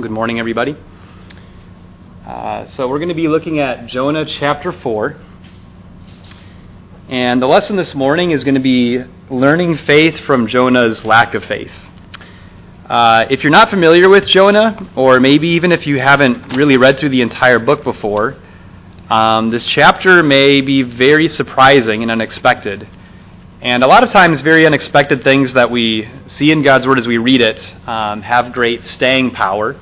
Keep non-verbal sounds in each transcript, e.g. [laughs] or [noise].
Good morning, everybody. Uh, so, we're going to be looking at Jonah chapter 4. And the lesson this morning is going to be learning faith from Jonah's lack of faith. Uh, if you're not familiar with Jonah, or maybe even if you haven't really read through the entire book before, um, this chapter may be very surprising and unexpected. And a lot of times, very unexpected things that we see in God's Word as we read it um, have great staying power.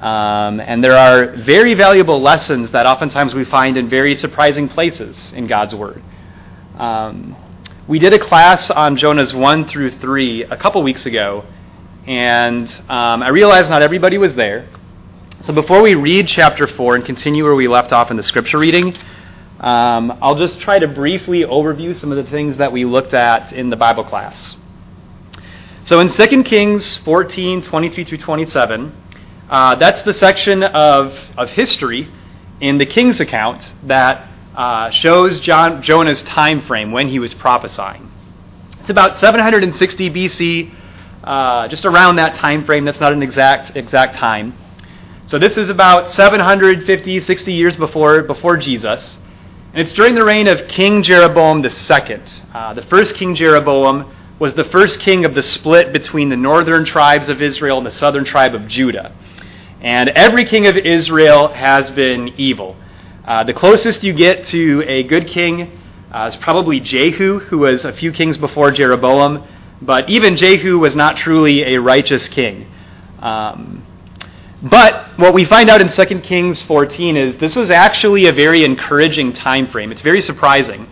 Um, and there are very valuable lessons that oftentimes we find in very surprising places in God's Word. Um, we did a class on Jonah's 1 through 3 a couple weeks ago, and um, I realized not everybody was there. So before we read chapter 4 and continue where we left off in the scripture reading, um, I'll just try to briefly overview some of the things that we looked at in the Bible class. So in 2 Kings 14, 23 through 27, uh, that's the section of, of history in the king's account that uh, shows John, Jonah's time frame when he was prophesying. It's about 760 BC, uh, just around that time frame. That's not an exact exact time. So this is about 750, 60 years before before Jesus. And it's during the reign of King Jeroboam II. Uh, the first King Jeroboam was the first king of the split between the northern tribes of Israel and the southern tribe of Judah. And every king of Israel has been evil. Uh, the closest you get to a good king uh, is probably Jehu, who was a few kings before Jeroboam. But even Jehu was not truly a righteous king. Um, but what we find out in 2 Kings 14 is this was actually a very encouraging time frame. It's very surprising.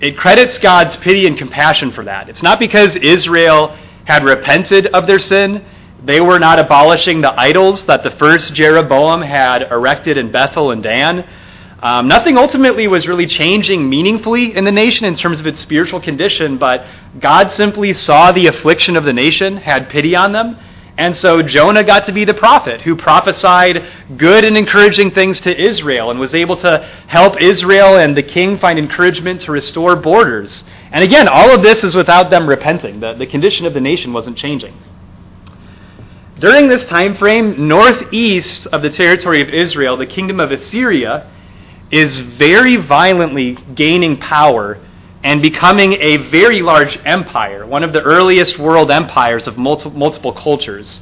It credits God's pity and compassion for that. It's not because Israel had repented of their sin. They were not abolishing the idols that the first Jeroboam had erected in Bethel and Dan. Um, nothing ultimately was really changing meaningfully in the nation in terms of its spiritual condition, but God simply saw the affliction of the nation, had pity on them, and so Jonah got to be the prophet who prophesied good and encouraging things to Israel and was able to help Israel and the king find encouragement to restore borders. And again, all of this is without them repenting. The, the condition of the nation wasn't changing. During this time frame, northeast of the territory of Israel, the kingdom of Assyria is very violently gaining power and becoming a very large empire, one of the earliest world empires of multi- multiple cultures.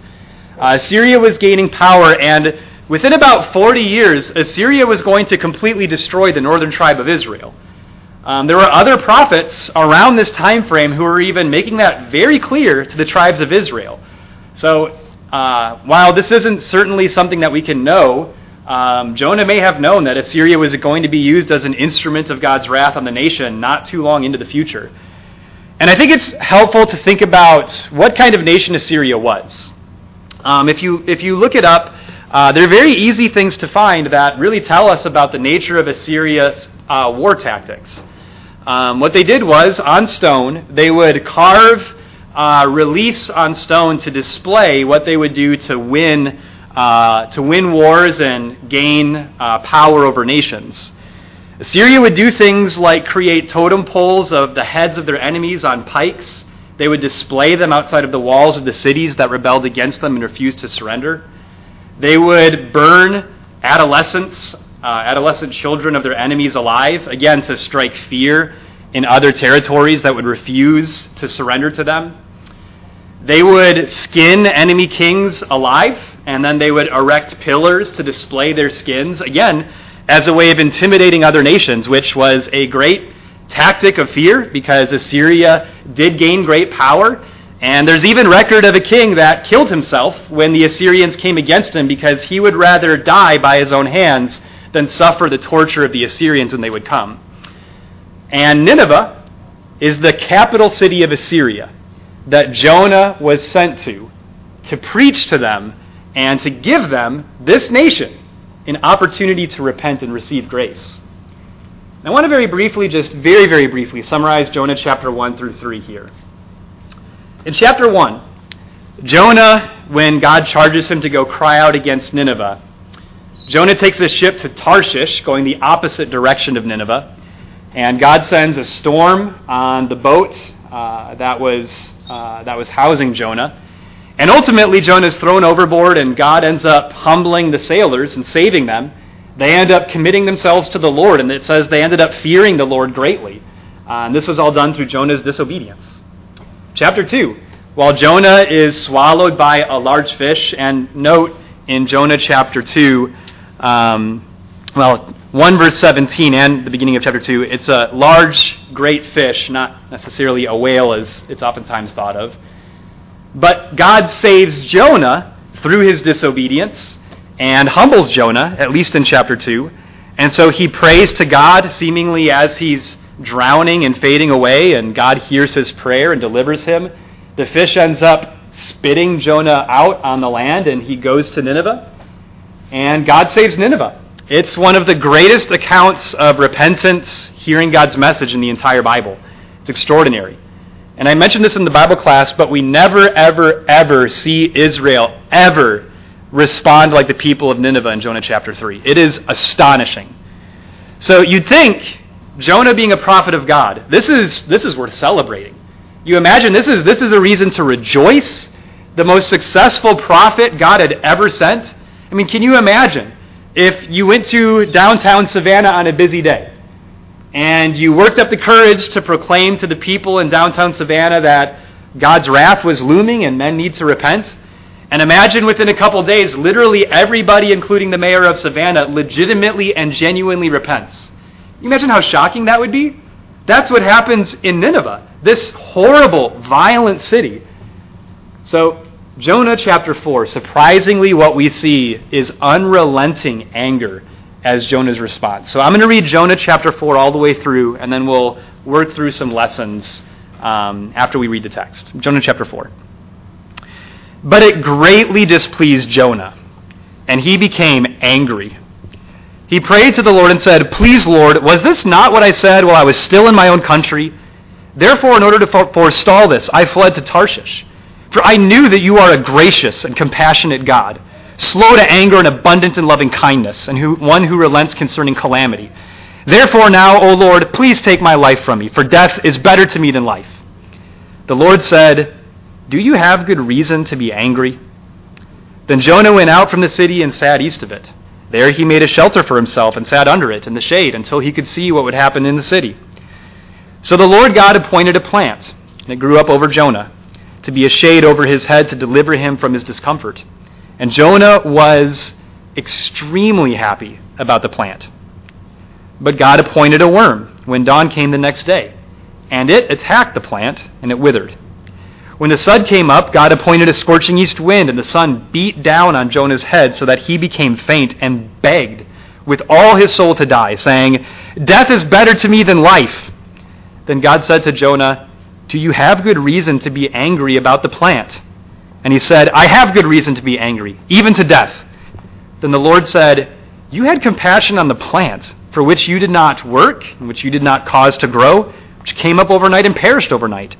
Uh, Assyria was gaining power, and within about 40 years, Assyria was going to completely destroy the northern tribe of Israel. Um, there were other prophets around this time frame who were even making that very clear to the tribes of Israel. So, uh, while this isn't certainly something that we can know, um, Jonah may have known that Assyria was going to be used as an instrument of God's wrath on the nation not too long into the future. And I think it's helpful to think about what kind of nation Assyria was. Um, if, you, if you look it up, uh, there are very easy things to find that really tell us about the nature of Assyria's uh, war tactics. Um, what they did was, on stone, they would carve uh, reliefs on stone to display what they would do to win uh, to win wars and gain uh, power over nations. Assyria would do things like create totem poles of the heads of their enemies on pikes. They would display them outside of the walls of the cities that rebelled against them and refused to surrender. They would burn adolescents, uh, adolescent children of their enemies alive, again, to strike fear in other territories that would refuse to surrender to them. They would skin enemy kings alive and then they would erect pillars to display their skins, again, as a way of intimidating other nations, which was a great tactic of fear because Assyria did gain great power. And there's even record of a king that killed himself when the Assyrians came against him because he would rather die by his own hands than suffer the torture of the Assyrians when they would come. And Nineveh is the capital city of Assyria that Jonah was sent to to preach to them and to give them, this nation, an opportunity to repent and receive grace. I want to very briefly, just very, very briefly, summarize Jonah chapter 1 through 3 here. In chapter 1, Jonah, when God charges him to go cry out against Nineveh, Jonah takes a ship to Tarshish, going the opposite direction of Nineveh, and God sends a storm on the boat uh, that, was, uh, that was housing Jonah. And ultimately, Jonah is thrown overboard, and God ends up humbling the sailors and saving them. They end up committing themselves to the Lord, and it says they ended up fearing the Lord greatly. Uh, and this was all done through Jonah's disobedience. Chapter 2. While Jonah is swallowed by a large fish, and note in Jonah chapter 2, um, well, 1 verse 17 and the beginning of chapter 2, it's a large, great fish, not necessarily a whale as it's oftentimes thought of. But God saves Jonah through his disobedience and humbles Jonah, at least in chapter 2. And so he prays to God, seemingly as he's drowning and fading away, and God hears his prayer and delivers him. The fish ends up spitting Jonah out on the land, and he goes to Nineveh. And God saves Nineveh. It's one of the greatest accounts of repentance, hearing God's message in the entire Bible. It's extraordinary. And I mentioned this in the Bible class, but we never, ever, ever see Israel ever respond like the people of Nineveh in Jonah chapter 3. It is astonishing. So you'd think Jonah being a prophet of God, this is, this is worth celebrating. You imagine this is, this is a reason to rejoice. The most successful prophet God had ever sent. I mean, can you imagine if you went to downtown Savannah on a busy day and you worked up the courage to proclaim to the people in downtown Savannah that God's wrath was looming and men need to repent? And imagine within a couple days, literally everybody, including the mayor of Savannah, legitimately and genuinely repents. You imagine how shocking that would be? That's what happens in Nineveh, this horrible, violent city. So, Jonah chapter 4, surprisingly, what we see is unrelenting anger as Jonah's response. So, I'm going to read Jonah chapter 4 all the way through, and then we'll work through some lessons um, after we read the text. Jonah chapter 4. But it greatly displeased Jonah, and he became angry. He prayed to the Lord and said, Please, Lord, was this not what I said while I was still in my own country? Therefore, in order to forestall this, I fled to Tarshish. For I knew that you are a gracious and compassionate God, slow to anger and abundant in loving kindness, and who, one who relents concerning calamity. Therefore, now, O Lord, please take my life from me, for death is better to me than life. The Lord said, Do you have good reason to be angry? Then Jonah went out from the city and sat east of it. There he made a shelter for himself and sat under it in the shade until he could see what would happen in the city. So the Lord God appointed a plant, and it grew up over Jonah, to be a shade over his head to deliver him from his discomfort. And Jonah was extremely happy about the plant. But God appointed a worm when dawn came the next day, and it attacked the plant, and it withered. When the sun came up, God appointed a scorching east wind, and the sun beat down on Jonah's head so that he became faint and begged with all his soul to die, saying, Death is better to me than life. Then God said to Jonah, Do you have good reason to be angry about the plant? And he said, I have good reason to be angry, even to death. Then the Lord said, You had compassion on the plant, for which you did not work, and which you did not cause to grow, which came up overnight and perished overnight.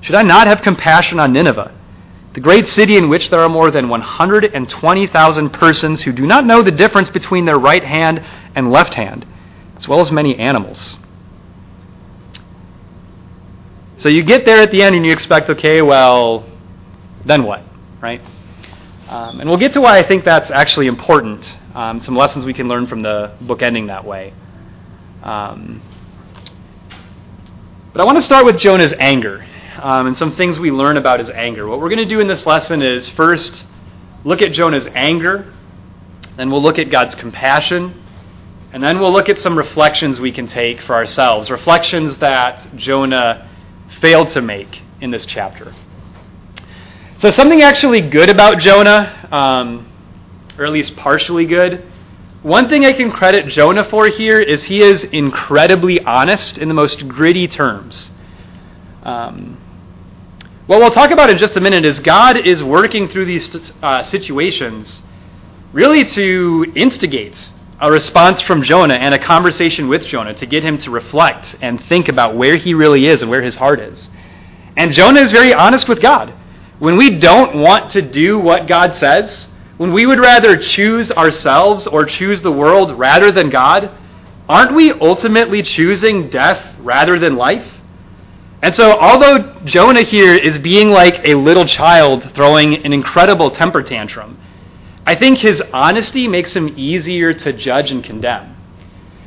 Should I not have compassion on Nineveh, the great city in which there are more than 120,000 persons who do not know the difference between their right hand and left hand, as well as many animals? So you get there at the end and you expect, okay, well, then what, right? Um, and we'll get to why I think that's actually important. Um, some lessons we can learn from the book ending that way. Um, but I want to start with Jonah's anger um, and some things we learn about his anger. What we're going to do in this lesson is first look at Jonah's anger, then we'll look at God's compassion, and then we'll look at some reflections we can take for ourselves, reflections that Jonah failed to make in this chapter. So, something actually good about Jonah, um, or at least partially good. One thing I can credit Jonah for here is he is incredibly honest in the most gritty terms. Um, what we'll talk about in just a minute is God is working through these uh, situations really to instigate a response from Jonah and a conversation with Jonah to get him to reflect and think about where he really is and where his heart is. And Jonah is very honest with God. When we don't want to do what God says, when we would rather choose ourselves or choose the world rather than God, aren't we ultimately choosing death rather than life? And so, although Jonah here is being like a little child throwing an incredible temper tantrum, I think his honesty makes him easier to judge and condemn.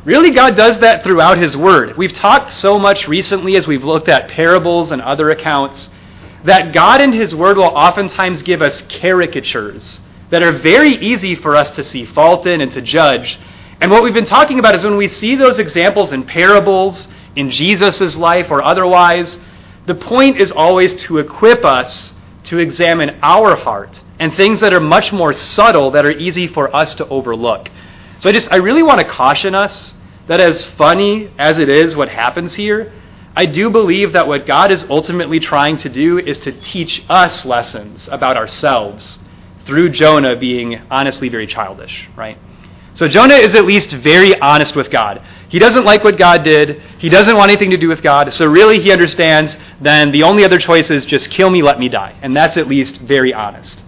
Really, God does that throughout his word. We've talked so much recently as we've looked at parables and other accounts that God and his word will oftentimes give us caricatures that are very easy for us to see fault in and to judge. And what we've been talking about is when we see those examples in parables, in Jesus' life, or otherwise, the point is always to equip us to examine our heart and things that are much more subtle that are easy for us to overlook. So I just I really want to caution us that as funny as it is what happens here, I do believe that what God is ultimately trying to do is to teach us lessons about ourselves through Jonah being honestly very childish, right? So Jonah is at least very honest with God. He doesn't like what God did. He doesn't want anything to do with God. So really he understands then the only other choice is just kill me, let me die. And that's at least very honest.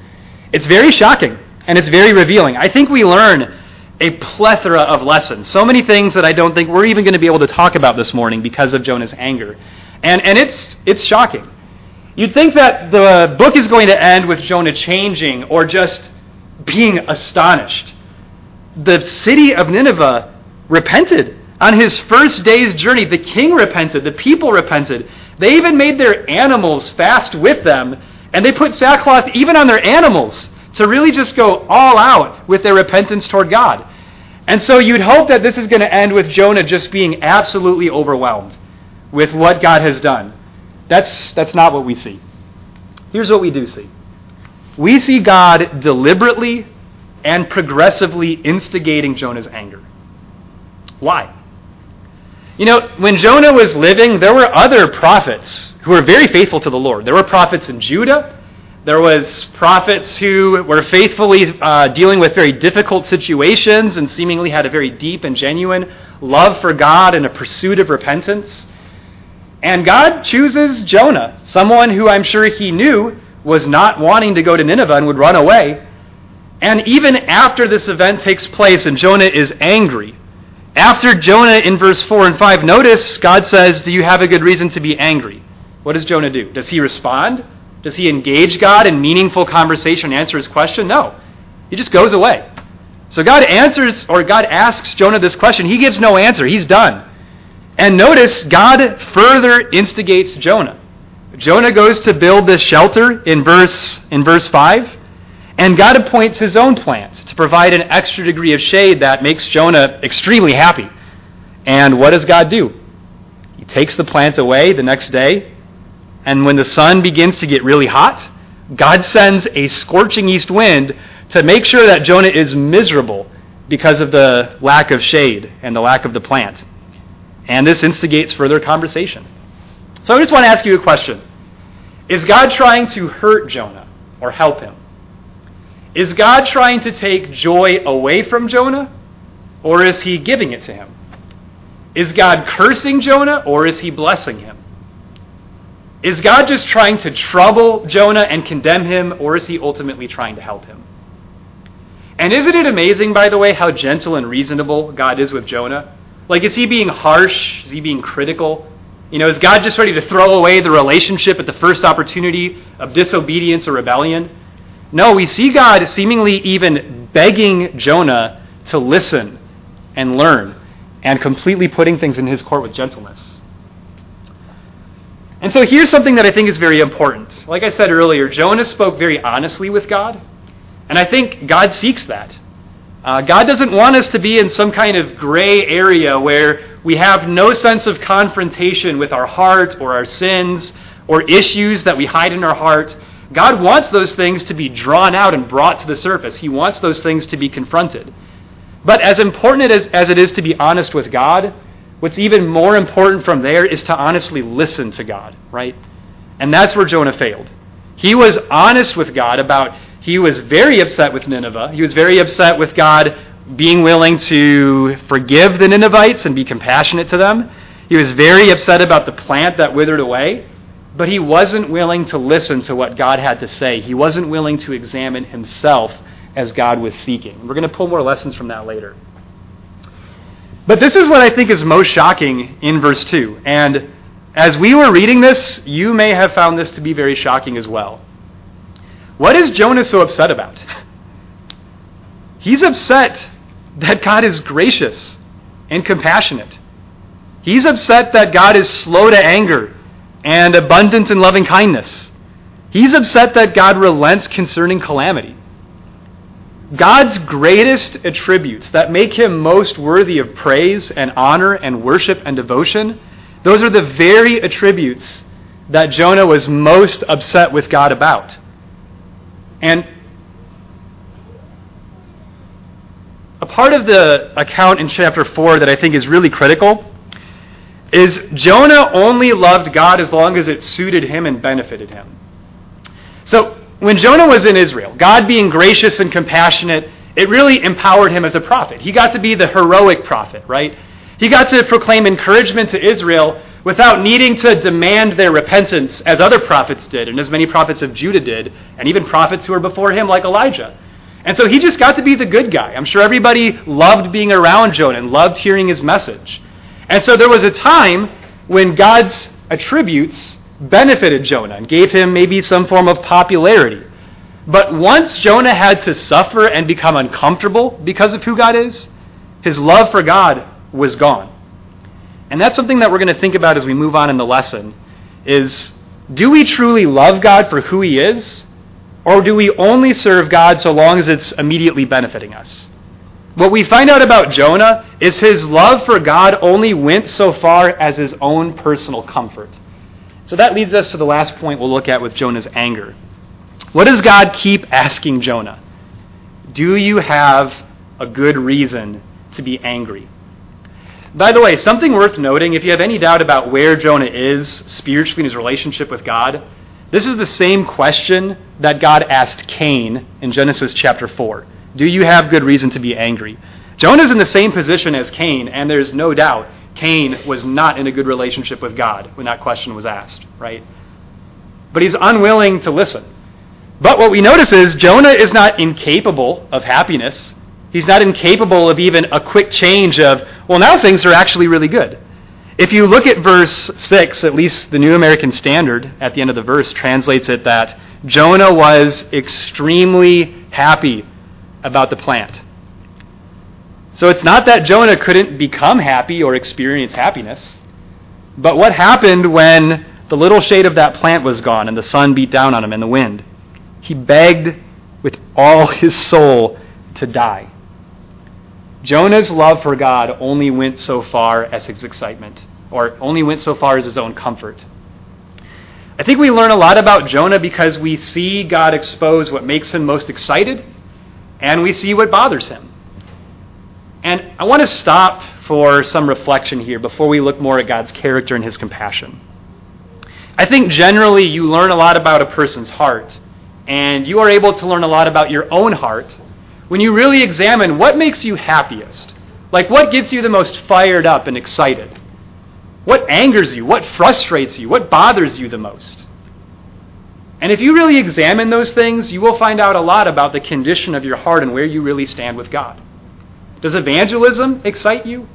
It's very shocking and it's very revealing. I think we learn a plethora of lessons. So many things that I don't think we're even going to be able to talk about this morning because of Jonah's anger. And, and it's, it's shocking. You'd think that the book is going to end with Jonah changing or just being astonished. The city of Nineveh repented. On his first day's journey, the king repented, the people repented. They even made their animals fast with them, and they put sackcloth even on their animals to really just go all out with their repentance toward God. And so you'd hope that this is going to end with Jonah just being absolutely overwhelmed with what God has done. That's, that's not what we see. Here's what we do see we see God deliberately and progressively instigating Jonah's anger. Why? You know, when Jonah was living, there were other prophets who were very faithful to the Lord. There were prophets in Judah. There was prophets who were faithfully uh, dealing with very difficult situations and seemingly had a very deep and genuine love for God and a pursuit of repentance. And God chooses Jonah, someone who I'm sure he knew was not wanting to go to Nineveh and would run away. And even after this event takes place and Jonah is angry, after Jonah in verse 4 and 5, notice God says, Do you have a good reason to be angry? What does Jonah do? Does he respond? Does he engage God in meaningful conversation and answer his question? No. He just goes away. So God answers, or God asks Jonah this question. He gives no answer. He's done. And notice, God further instigates Jonah. Jonah goes to build this shelter in verse, in verse 5, and God appoints his own plant to provide an extra degree of shade that makes Jonah extremely happy. And what does God do? He takes the plant away the next day, and when the sun begins to get really hot, God sends a scorching east wind to make sure that Jonah is miserable because of the lack of shade and the lack of the plant. And this instigates further conversation. So I just want to ask you a question Is God trying to hurt Jonah or help him? Is God trying to take joy away from Jonah or is he giving it to him? Is God cursing Jonah or is he blessing him? Is God just trying to trouble Jonah and condemn him or is he ultimately trying to help him? And isn't it amazing, by the way, how gentle and reasonable God is with Jonah? Like, is he being harsh? Is he being critical? You know, is God just ready to throw away the relationship at the first opportunity of disobedience or rebellion? No, we see God seemingly even begging Jonah to listen and learn and completely putting things in his court with gentleness. And so here's something that I think is very important. Like I said earlier, Jonah spoke very honestly with God, and I think God seeks that. Uh, God doesn't want us to be in some kind of gray area where we have no sense of confrontation with our heart or our sins or issues that we hide in our heart. God wants those things to be drawn out and brought to the surface. He wants those things to be confronted. But as important as, as it is to be honest with God, what's even more important from there is to honestly listen to God, right? And that's where Jonah failed. He was honest with God about he was very upset with Nineveh. He was very upset with God being willing to forgive the Ninevites and be compassionate to them. He was very upset about the plant that withered away, but he wasn't willing to listen to what God had to say. He wasn't willing to examine himself as God was seeking. We're going to pull more lessons from that later. But this is what I think is most shocking in verse 2. And as we were reading this, you may have found this to be very shocking as well. What is Jonah so upset about? He's upset that God is gracious and compassionate. He's upset that God is slow to anger and abundant in loving kindness. He's upset that God relents concerning calamity. God's greatest attributes that make him most worthy of praise and honor and worship and devotion, those are the very attributes that Jonah was most upset with God about. And a part of the account in chapter 4 that I think is really critical is Jonah only loved God as long as it suited him and benefited him. So, when Jonah was in Israel, God being gracious and compassionate, it really empowered him as a prophet. He got to be the heroic prophet, right? He got to proclaim encouragement to Israel without needing to demand their repentance as other prophets did, and as many prophets of Judah did, and even prophets who were before him, like Elijah. And so he just got to be the good guy. I'm sure everybody loved being around Jonah and loved hearing his message. And so there was a time when God's attributes benefited Jonah and gave him maybe some form of popularity. But once Jonah had to suffer and become uncomfortable because of who God is, his love for God was gone. And that's something that we're going to think about as we move on in the lesson is do we truly love God for who he is or do we only serve God so long as it's immediately benefiting us? What we find out about Jonah is his love for God only went so far as his own personal comfort. So that leads us to the last point we'll look at with Jonah's anger. What does God keep asking Jonah? Do you have a good reason to be angry? By the way, something worth noting if you have any doubt about where Jonah is spiritually in his relationship with God, this is the same question that God asked Cain in Genesis chapter 4. Do you have good reason to be angry? Jonah's in the same position as Cain, and there's no doubt Cain was not in a good relationship with God when that question was asked, right? But he's unwilling to listen. But what we notice is Jonah is not incapable of happiness. He's not incapable of even a quick change of, well, now things are actually really good. If you look at verse 6, at least the New American Standard at the end of the verse translates it that Jonah was extremely happy about the plant. So it's not that Jonah couldn't become happy or experience happiness. But what happened when the little shade of that plant was gone and the sun beat down on him and the wind? He begged with all [laughs] his soul to die. Jonah's love for God only went so far as his excitement, or only went so far as his own comfort. I think we learn a lot about Jonah because we see God expose what makes him most excited, and we see what bothers him. And I want to stop for some reflection here before we look more at God's character and his compassion. I think generally you learn a lot about a person's heart, and you are able to learn a lot about your own heart when you really examine what makes you happiest. Like, what gets you the most fired up and excited? What angers you? What frustrates you? What bothers you the most? And if you really examine those things, you will find out a lot about the condition of your heart and where you really stand with God. Does evangelism excite you?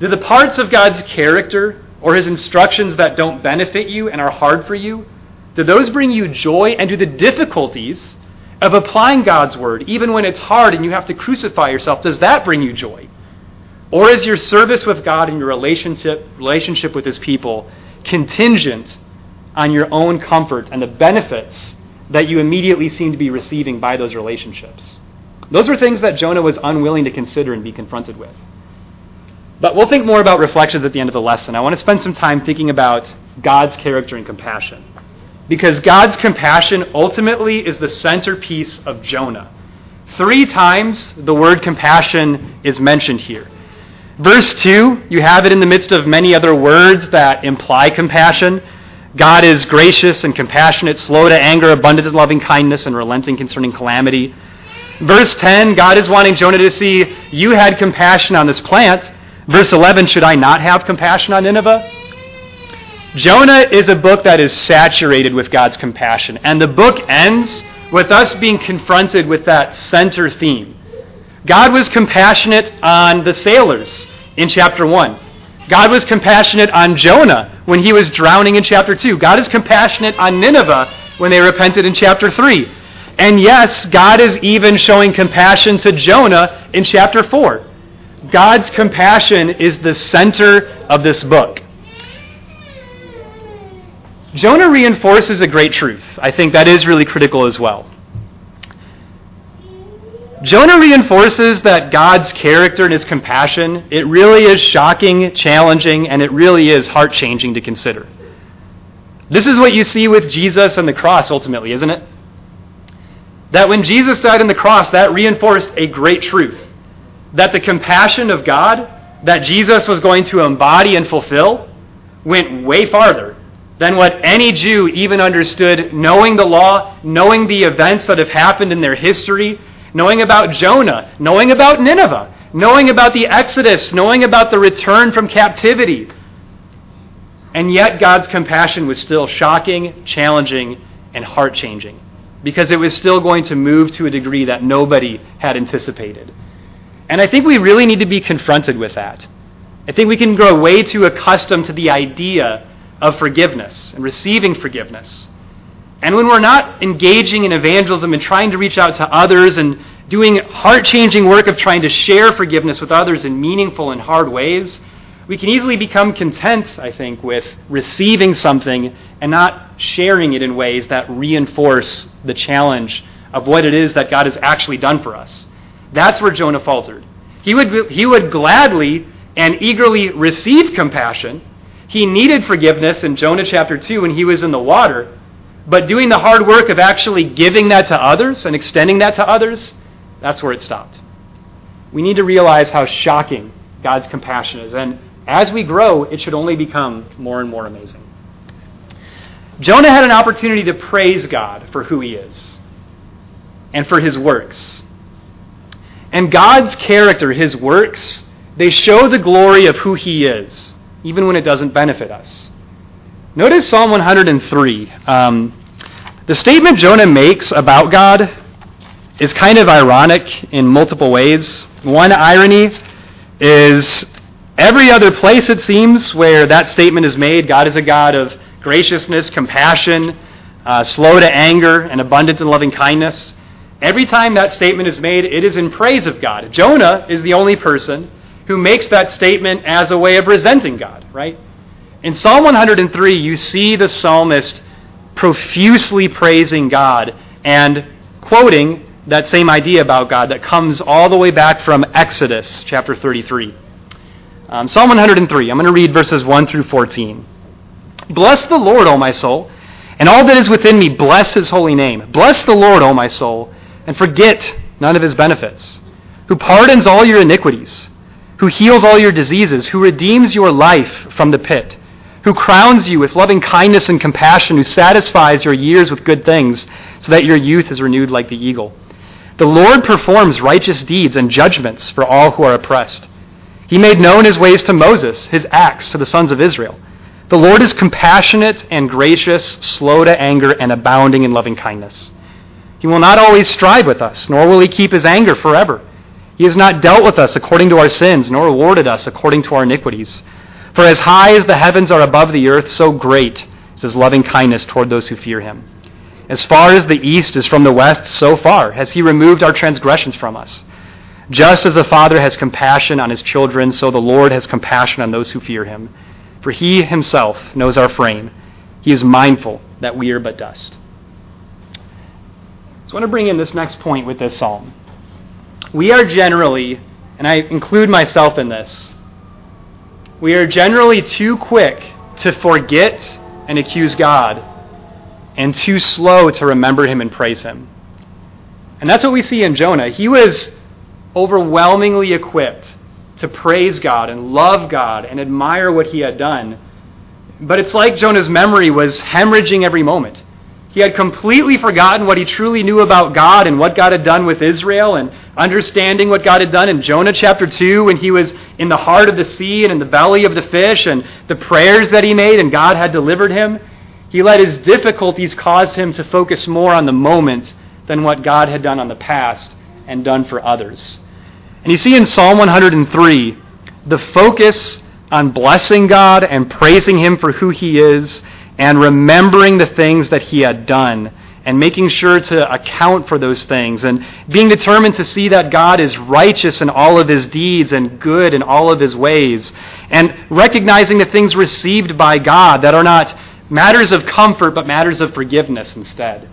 Do the parts of God's character or his instructions that don't benefit you and are hard for you, do those bring you joy? And do the difficulties of applying God's word, even when it's hard and you have to crucify yourself, does that bring you joy? Or is your service with God and your relationship, relationship with his people contingent on your own comfort and the benefits that you immediately seem to be receiving by those relationships? Those were things that Jonah was unwilling to consider and be confronted with. But we'll think more about reflections at the end of the lesson. I want to spend some time thinking about God's character and compassion. Because God's compassion ultimately is the centerpiece of Jonah. Three times the word compassion is mentioned here. Verse 2, you have it in the midst of many other words that imply compassion. God is gracious and compassionate, slow to anger, abundant in loving kindness, and relenting concerning calamity. Verse 10, God is wanting Jonah to see, You had compassion on this plant. Verse 11, Should I not have compassion on Nineveh? Jonah is a book that is saturated with God's compassion. And the book ends with us being confronted with that center theme. God was compassionate on the sailors in chapter 1. God was compassionate on Jonah when he was drowning in chapter 2. God is compassionate on Nineveh when they repented in chapter 3. And yes, God is even showing compassion to Jonah in chapter 4. God's compassion is the center of this book. Jonah reinforces a great truth. I think that is really critical as well. Jonah reinforces that God's character and his compassion, it really is shocking, challenging, and it really is heart changing to consider. This is what you see with Jesus and the cross ultimately, isn't it? That when Jesus died on the cross, that reinforced a great truth. That the compassion of God that Jesus was going to embody and fulfill went way farther than what any Jew even understood, knowing the law, knowing the events that have happened in their history, knowing about Jonah, knowing about Nineveh, knowing about the Exodus, knowing about the return from captivity. And yet God's compassion was still shocking, challenging, and heart changing because it was still going to move to a degree that nobody had anticipated. And I think we really need to be confronted with that. I think we can grow way too accustomed to the idea of forgiveness and receiving forgiveness. And when we're not engaging in evangelism and trying to reach out to others and doing heart changing work of trying to share forgiveness with others in meaningful and hard ways, we can easily become content, I think, with receiving something and not sharing it in ways that reinforce the challenge of what it is that God has actually done for us. That's where Jonah faltered. He would, he would gladly and eagerly receive compassion. He needed forgiveness in Jonah chapter 2 when he was in the water. But doing the hard work of actually giving that to others and extending that to others, that's where it stopped. We need to realize how shocking God's compassion is. And as we grow, it should only become more and more amazing. Jonah had an opportunity to praise God for who he is and for his works. And God's character, his works, they show the glory of who he is, even when it doesn't benefit us. Notice Psalm 103. Um, the statement Jonah makes about God is kind of ironic in multiple ways. One irony is every other place, it seems, where that statement is made, God is a God of graciousness, compassion, uh, slow to anger, and abundant in loving kindness. Every time that statement is made, it is in praise of God. Jonah is the only person who makes that statement as a way of resenting God, right? In Psalm 103, you see the psalmist profusely praising God and quoting that same idea about God that comes all the way back from Exodus chapter 33. Um, Psalm 103, I'm going to read verses 1 through 14. Bless the Lord, O my soul, and all that is within me, bless his holy name. Bless the Lord, O my soul, and forget none of his benefits, who pardons all your iniquities, who heals all your diseases, who redeems your life from the pit who crowns you with loving kindness and compassion, who satisfies your years with good things, so that your youth is renewed like the eagle. The Lord performs righteous deeds and judgments for all who are oppressed. He made known his ways to Moses, his acts to the sons of Israel. The Lord is compassionate and gracious, slow to anger, and abounding in loving kindness. He will not always strive with us, nor will he keep his anger forever. He has not dealt with us according to our sins, nor rewarded us according to our iniquities. For as high as the heavens are above the earth, so great is his loving kindness toward those who fear him. As far as the east is from the west, so far has he removed our transgressions from us. Just as the Father has compassion on his children, so the Lord has compassion on those who fear him. For he himself knows our frame. He is mindful that we are but dust. So I want to bring in this next point with this psalm. We are generally, and I include myself in this, we are generally too quick to forget and accuse God and too slow to remember Him and praise Him. And that's what we see in Jonah. He was overwhelmingly equipped to praise God and love God and admire what He had done. But it's like Jonah's memory was hemorrhaging every moment. He had completely forgotten what he truly knew about God and what God had done with Israel and understanding what God had done in Jonah chapter 2 when he was in the heart of the sea and in the belly of the fish and the prayers that he made and God had delivered him. He let his difficulties cause him to focus more on the moment than what God had done on the past and done for others. And you see in Psalm 103 the focus on blessing God and praising Him for who He is and remembering the things that He had done and making sure to account for those things and being determined to see that God is righteous in all of his deeds and good in all of his ways and recognizing the things received by God that are not matters of comfort but matters of forgiveness instead.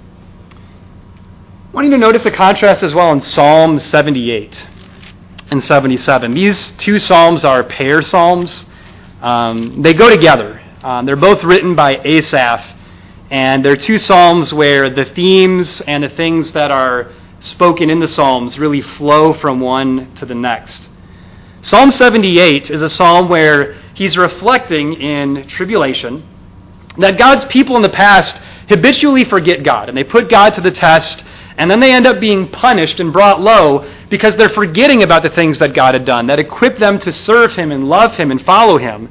I want you to notice a contrast as well in Psalm 78 and 77. These two psalms are pair psalms. Um, they go together. Um, they're both written by Asaph and there are two Psalms where the themes and the things that are spoken in the Psalms really flow from one to the next. Psalm 78 is a psalm where he's reflecting in tribulation that God's people in the past habitually forget God and they put God to the test and then they end up being punished and brought low because they're forgetting about the things that God had done that equipped them to serve him and love him and follow him.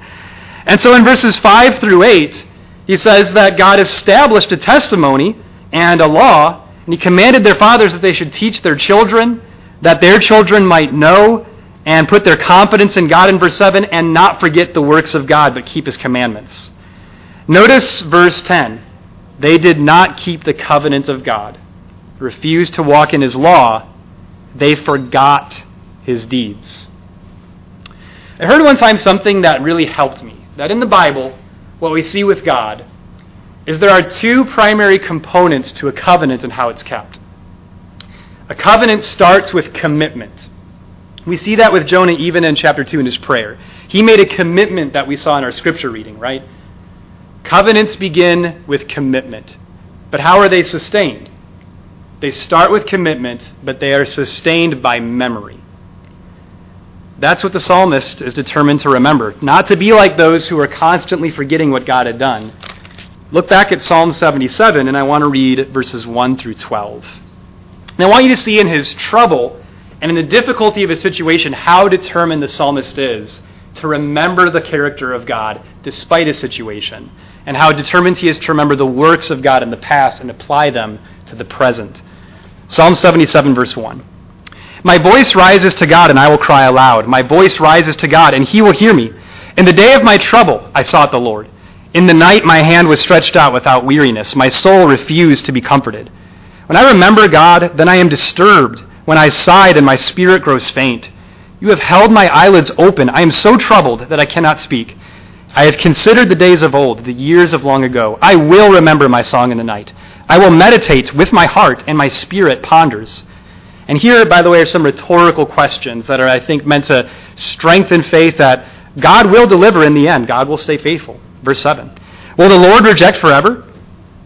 And so in verses 5 through 8, he says that God established a testimony and a law, and he commanded their fathers that they should teach their children, that their children might know and put their confidence in God in verse 7 and not forget the works of God, but keep his commandments. Notice verse 10. They did not keep the covenant of God, refused to walk in his law, they forgot his deeds. I heard one time something that really helped me. That in the Bible, what we see with God is there are two primary components to a covenant and how it's kept. A covenant starts with commitment. We see that with Jonah even in chapter 2 in his prayer. He made a commitment that we saw in our scripture reading, right? Covenants begin with commitment. But how are they sustained? They start with commitment, but they are sustained by memory. That's what the psalmist is determined to remember. Not to be like those who are constantly forgetting what God had done. Look back at Psalm 77, and I want to read verses 1 through 12. And I want you to see in his trouble and in the difficulty of his situation how determined the psalmist is to remember the character of God despite his situation, and how determined he is to remember the works of God in the past and apply them to the present. Psalm 77, verse 1. My voice rises to God, and I will cry aloud. My voice rises to God, and he will hear me. In the day of my trouble, I sought the Lord. In the night, my hand was stretched out without weariness. My soul refused to be comforted. When I remember God, then I am disturbed. When I sighed, and my spirit grows faint. You have held my eyelids open. I am so troubled that I cannot speak. I have considered the days of old, the years of long ago. I will remember my song in the night. I will meditate with my heart, and my spirit ponders. And here, by the way, are some rhetorical questions that are, I think, meant to strengthen faith that God will deliver in the end. God will stay faithful. Verse 7. Will the Lord reject forever?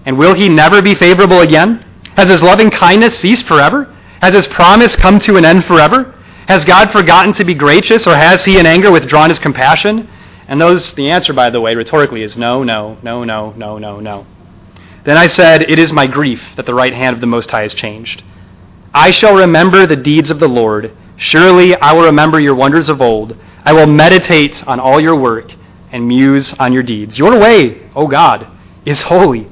And will he never be favorable again? Has his loving kindness ceased forever? Has his promise come to an end forever? Has God forgotten to be gracious, or has he in anger withdrawn his compassion? And those, the answer, by the way, rhetorically, is no, no, no, no, no, no, no. Then I said, It is my grief that the right hand of the Most High has changed. I shall remember the deeds of the Lord. Surely I will remember your wonders of old. I will meditate on all your work and muse on your deeds. Your way, O God, is holy.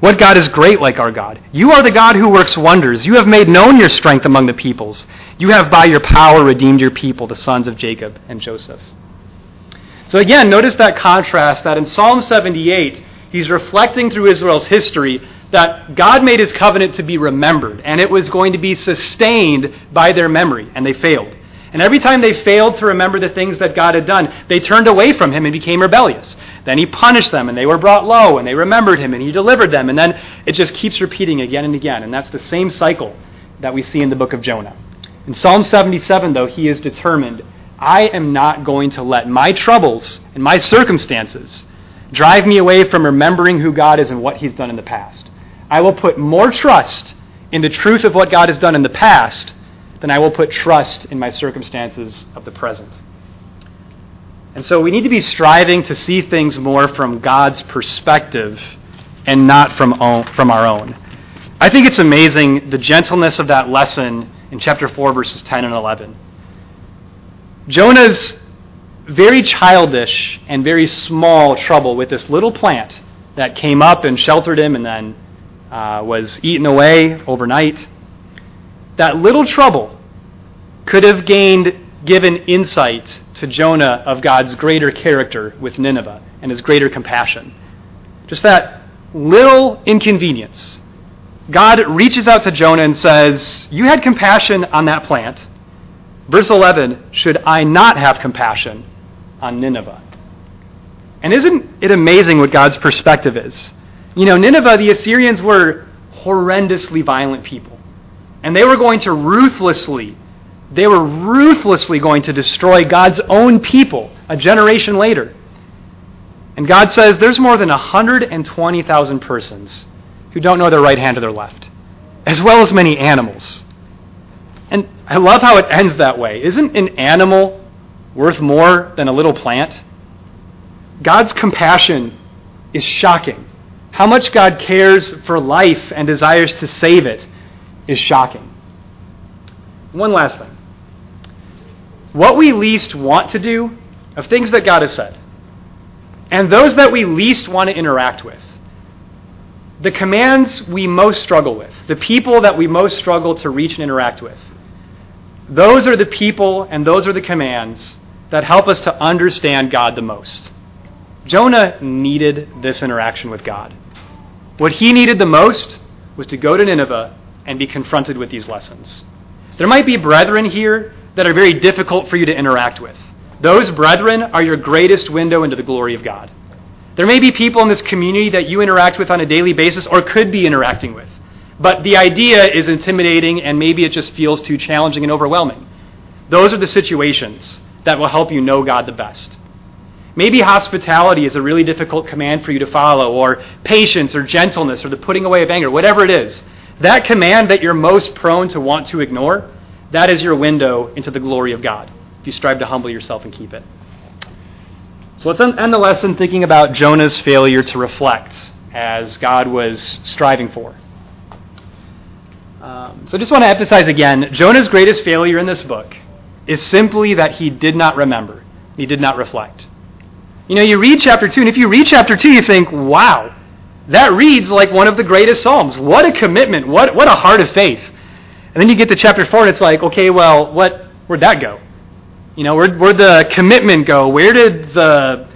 What God is great like our God? You are the God who works wonders. You have made known your strength among the peoples. You have by your power redeemed your people, the sons of Jacob and Joseph. So again, notice that contrast that in Psalm 78, he's reflecting through Israel's history that God made his covenant to be remembered, and it was going to be sustained by their memory, and they failed. And every time they failed to remember the things that God had done, they turned away from him and became rebellious. Then he punished them, and they were brought low, and they remembered him, and he delivered them. And then it just keeps repeating again and again. And that's the same cycle that we see in the book of Jonah. In Psalm 77, though, he is determined I am not going to let my troubles and my circumstances drive me away from remembering who God is and what he's done in the past. I will put more trust in the truth of what God has done in the past than I will put trust in my circumstances of the present. And so we need to be striving to see things more from God's perspective and not from, own, from our own. I think it's amazing the gentleness of that lesson in chapter 4, verses 10 and 11. Jonah's very childish and very small trouble with this little plant that came up and sheltered him and then uh, was eaten away overnight. That little trouble could have gained given insight to Jonah of God's greater character with Nineveh and his greater compassion. Just that little inconvenience. God reaches out to Jonah and says, You had compassion on that plant. Verse 11, should I not have compassion on Nineveh? And isn't it amazing what God's perspective is? You know, Nineveh, the Assyrians were horrendously violent people. And they were going to ruthlessly, they were ruthlessly going to destroy God's own people a generation later. And God says there's more than 120,000 persons who don't know their right hand to their left, as well as many animals. I love how it ends that way. Isn't an animal worth more than a little plant? God's compassion is shocking. How much God cares for life and desires to save it is shocking. One last thing. What we least want to do, of things that God has said, and those that we least want to interact with, the commands we most struggle with, the people that we most struggle to reach and interact with, those are the people and those are the commands that help us to understand God the most. Jonah needed this interaction with God. What he needed the most was to go to Nineveh and be confronted with these lessons. There might be brethren here that are very difficult for you to interact with. Those brethren are your greatest window into the glory of God. There may be people in this community that you interact with on a daily basis or could be interacting with. But the idea is intimidating and maybe it just feels too challenging and overwhelming. Those are the situations that will help you know God the best. Maybe hospitality is a really difficult command for you to follow, or patience, or gentleness, or the putting away of anger, whatever it is. That command that you're most prone to want to ignore, that is your window into the glory of God, if you strive to humble yourself and keep it. So let's end the lesson thinking about Jonah's failure to reflect as God was striving for. Um, so I just want to emphasize again Jonah's greatest failure in this book is simply that he did not remember, he did not reflect. You know, you read chapter 2, and if you read chapter 2, you think, wow, that reads like one of the greatest Psalms. What a commitment. What, what a heart of faith. And then you get to chapter 4, and it's like, okay, well, what, where'd that go? You know, where, where'd the commitment go? Where did the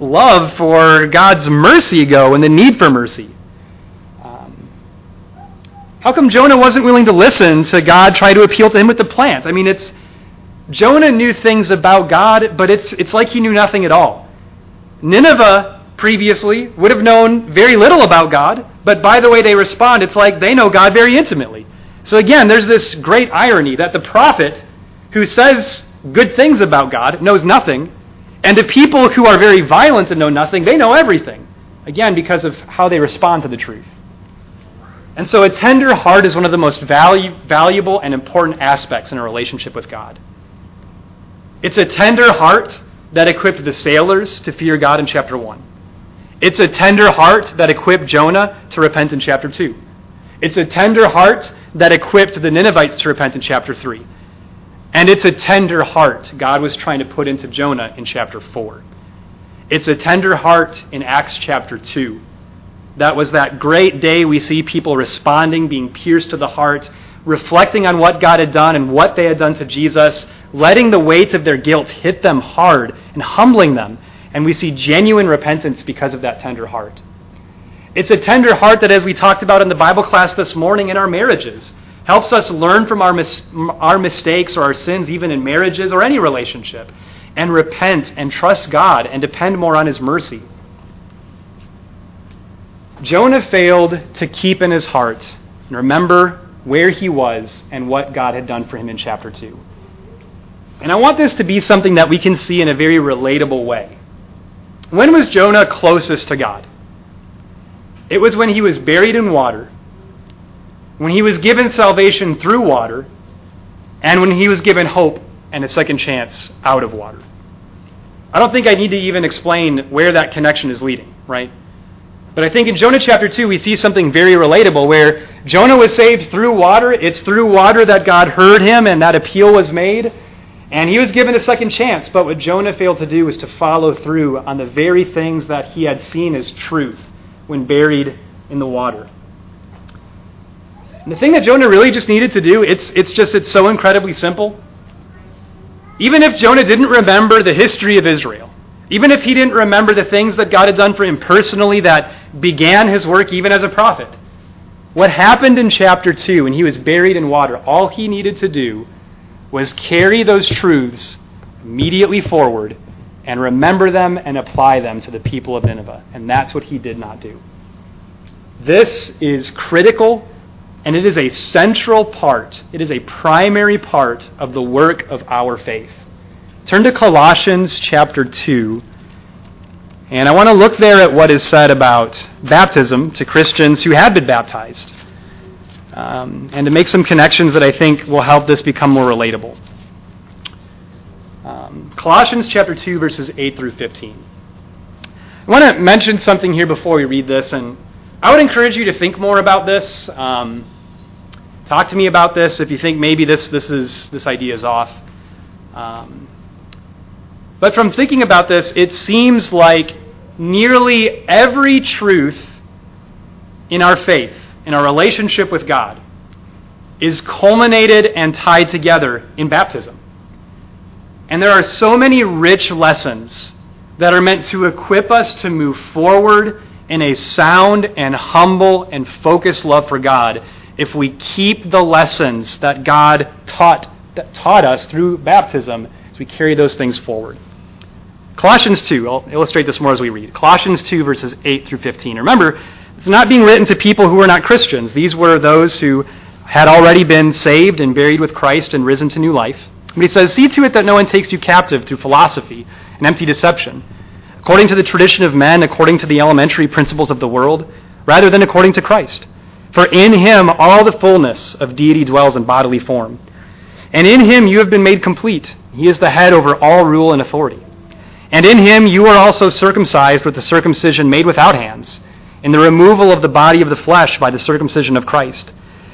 love for God's mercy go and the need for mercy? How come Jonah wasn't willing to listen to God try to appeal to him with the plant? I mean, it's Jonah knew things about God, but it's, it's like he knew nothing at all. Nineveh previously would have known very little about God, but by the way they respond, it's like they know God very intimately. So again, there's this great irony that the prophet who says good things about God knows nothing, and the people who are very violent and know nothing, they know everything. Again, because of how they respond to the truth. And so a tender heart is one of the most value, valuable and important aspects in a relationship with God. It's a tender heart that equipped the sailors to fear God in chapter 1. It's a tender heart that equipped Jonah to repent in chapter 2. It's a tender heart that equipped the Ninevites to repent in chapter 3. And it's a tender heart God was trying to put into Jonah in chapter 4. It's a tender heart in Acts chapter 2. That was that great day we see people responding, being pierced to the heart, reflecting on what God had done and what they had done to Jesus, letting the weight of their guilt hit them hard and humbling them. And we see genuine repentance because of that tender heart. It's a tender heart that, as we talked about in the Bible class this morning in our marriages, helps us learn from our, mis- our mistakes or our sins, even in marriages or any relationship, and repent and trust God and depend more on His mercy. Jonah failed to keep in his heart and remember where he was and what God had done for him in chapter 2. And I want this to be something that we can see in a very relatable way. When was Jonah closest to God? It was when he was buried in water, when he was given salvation through water, and when he was given hope and a second chance out of water. I don't think I need to even explain where that connection is leading, right? But I think in Jonah chapter 2, we see something very relatable where Jonah was saved through water. It's through water that God heard him and that appeal was made. And he was given a second chance. But what Jonah failed to do was to follow through on the very things that he had seen as truth when buried in the water. And the thing that Jonah really just needed to do, it's, it's just, it's so incredibly simple. Even if Jonah didn't remember the history of Israel, even if he didn't remember the things that God had done for him personally that began his work even as a prophet, what happened in chapter 2 when he was buried in water, all he needed to do was carry those truths immediately forward and remember them and apply them to the people of Nineveh. And that's what he did not do. This is critical and it is a central part, it is a primary part of the work of our faith. Turn to Colossians chapter 2. And I want to look there at what is said about baptism to Christians who have been baptized. Um, and to make some connections that I think will help this become more relatable. Um, Colossians chapter 2, verses 8 through 15. I want to mention something here before we read this, and I would encourage you to think more about this. Um, talk to me about this if you think maybe this, this, is, this idea is off. Um, but from thinking about this, it seems like nearly every truth in our faith, in our relationship with God, is culminated and tied together in baptism. And there are so many rich lessons that are meant to equip us to move forward in a sound and humble and focused love for God if we keep the lessons that God taught, that taught us through baptism as we carry those things forward. Colossians 2, I'll illustrate this more as we read. Colossians 2, verses 8 through 15. Remember, it's not being written to people who were not Christians. These were those who had already been saved and buried with Christ and risen to new life. But he says, See to it that no one takes you captive through philosophy and empty deception, according to the tradition of men, according to the elementary principles of the world, rather than according to Christ. For in him all the fullness of deity dwells in bodily form. And in him you have been made complete. He is the head over all rule and authority. And in him you are also circumcised with the circumcision made without hands, in the removal of the body of the flesh by the circumcision of Christ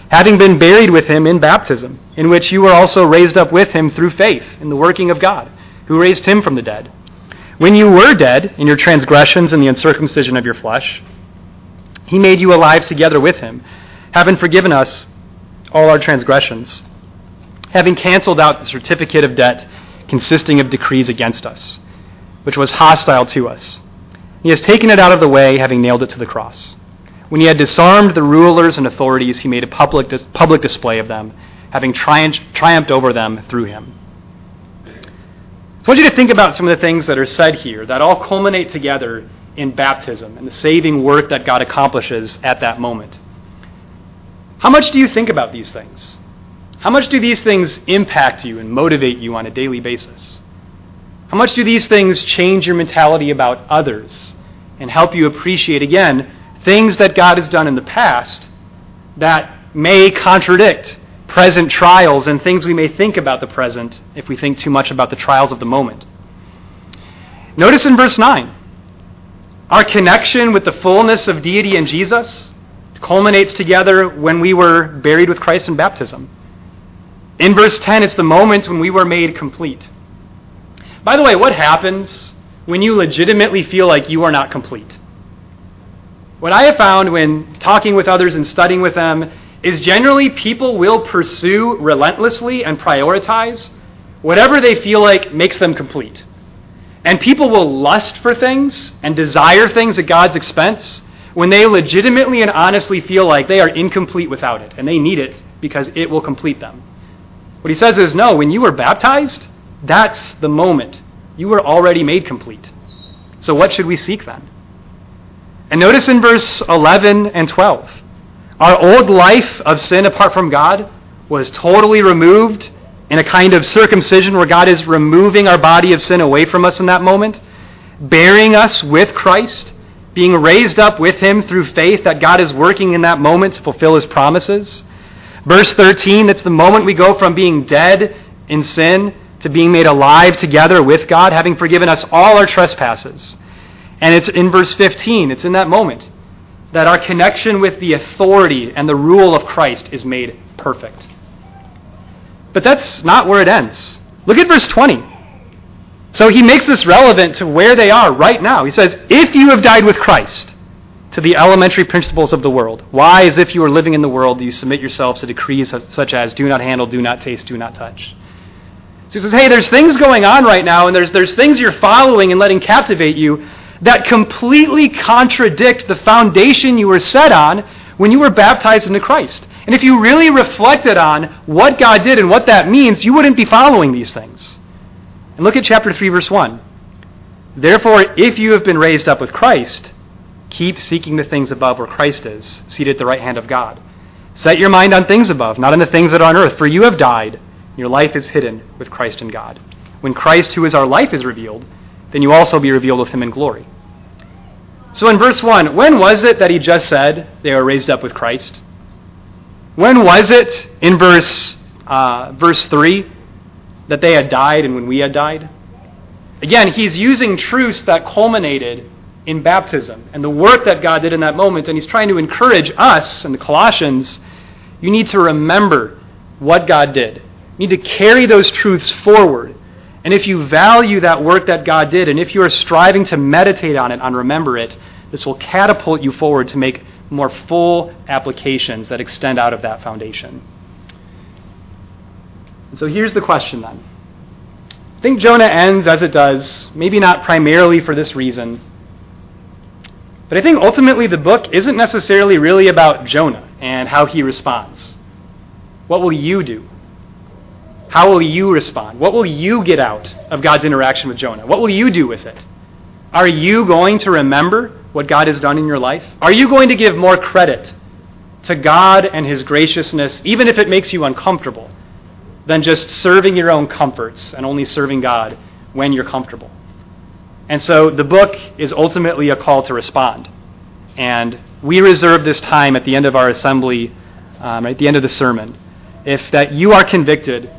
having been buried with him in baptism, in which you were also raised up with him through faith in the working of God, who raised him from the dead. When you were dead in your transgressions and the uncircumcision of your flesh, he made you alive together with him, having forgiven us all our transgressions, having canceled out the certificate of debt consisting of decrees against us, which was hostile to us. He has taken it out of the way, having nailed it to the cross. When he had disarmed the rulers and authorities, he made a public, dis- public display of them, having triumphed, triumphed over them through him. So I want you to think about some of the things that are said here that all culminate together in baptism and the saving work that God accomplishes at that moment. How much do you think about these things? How much do these things impact you and motivate you on a daily basis? How much do these things change your mentality about others and help you appreciate, again, things that God has done in the past that may contradict present trials and things we may think about the present if we think too much about the trials of the moment. Notice in verse 9, our connection with the fullness of deity in Jesus culminates together when we were buried with Christ in baptism. In verse 10, it's the moment when we were made complete. By the way, what happens when you legitimately feel like you are not complete? What I have found when talking with others and studying with them is generally people will pursue relentlessly and prioritize whatever they feel like makes them complete. And people will lust for things and desire things at God's expense when they legitimately and honestly feel like they are incomplete without it and they need it because it will complete them. What he says is no, when you were baptized, that's the moment. You were already made complete. So what should we seek then? And notice in verse 11 and 12 our old life of sin apart from God was totally removed in a kind of circumcision where God is removing our body of sin away from us in that moment, bearing us with Christ, being raised up with Him through faith that God is working in that moment to fulfill His promises. Verse 13, it's the moment we go from being dead in sin to being made alive together with God, having forgiven us all our trespasses and it's in verse 15, it's in that moment that our connection with the authority and the rule of Christ is made perfect. But that's not where it ends. Look at verse 20. So he makes this relevant to where they are right now. He says, If you have died with Christ to the elementary principles of the world, why, as if you were living in the world, do you submit yourselves to decrees such as do not handle, do not taste, do not touch? So he says, hey, there's things going on right now, and there's, there's things you're following and letting captivate you that completely contradict the foundation you were set on when you were baptized into Christ. And if you really reflected on what God did and what that means, you wouldn't be following these things. And look at chapter 3, verse 1. Therefore, if you have been raised up with Christ, keep seeking the things above where Christ is, seated at the right hand of God. Set your mind on things above, not on the things that are on earth, for you have died your life is hidden with Christ in God. When Christ, who is our life, is revealed, then you also be revealed with him in glory. So in verse 1, when was it that he just said they were raised up with Christ? When was it in verse, uh, verse 3 that they had died and when we had died? Again, he's using truths that culminated in baptism and the work that God did in that moment, and he's trying to encourage us and the Colossians you need to remember what God did need to carry those truths forward. And if you value that work that God did, and if you are striving to meditate on it, and remember it, this will catapult you forward to make more full applications that extend out of that foundation. And so here's the question then. I think Jonah ends as it does, maybe not primarily for this reason. But I think ultimately the book isn't necessarily really about Jonah and how he responds. What will you do? How will you respond? What will you get out of God's interaction with Jonah? What will you do with it? Are you going to remember what God has done in your life? Are you going to give more credit to God and His graciousness, even if it makes you uncomfortable, than just serving your own comforts and only serving God when you're comfortable? And so the book is ultimately a call to respond. And we reserve this time at the end of our assembly, um, at the end of the sermon. If that you are convicted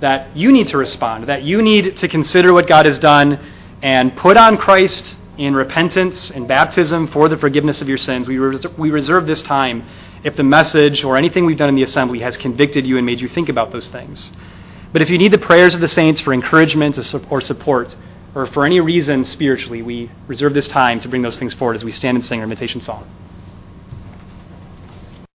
that you need to respond, that you need to consider what God has done and put on Christ in repentance and baptism for the forgiveness of your sins. We, res- we reserve this time if the message or anything we've done in the assembly has convicted you and made you think about those things. But if you need the prayers of the saints for encouragement or support, or for any reason spiritually, we reserve this time to bring those things forward as we stand and sing our invitation song.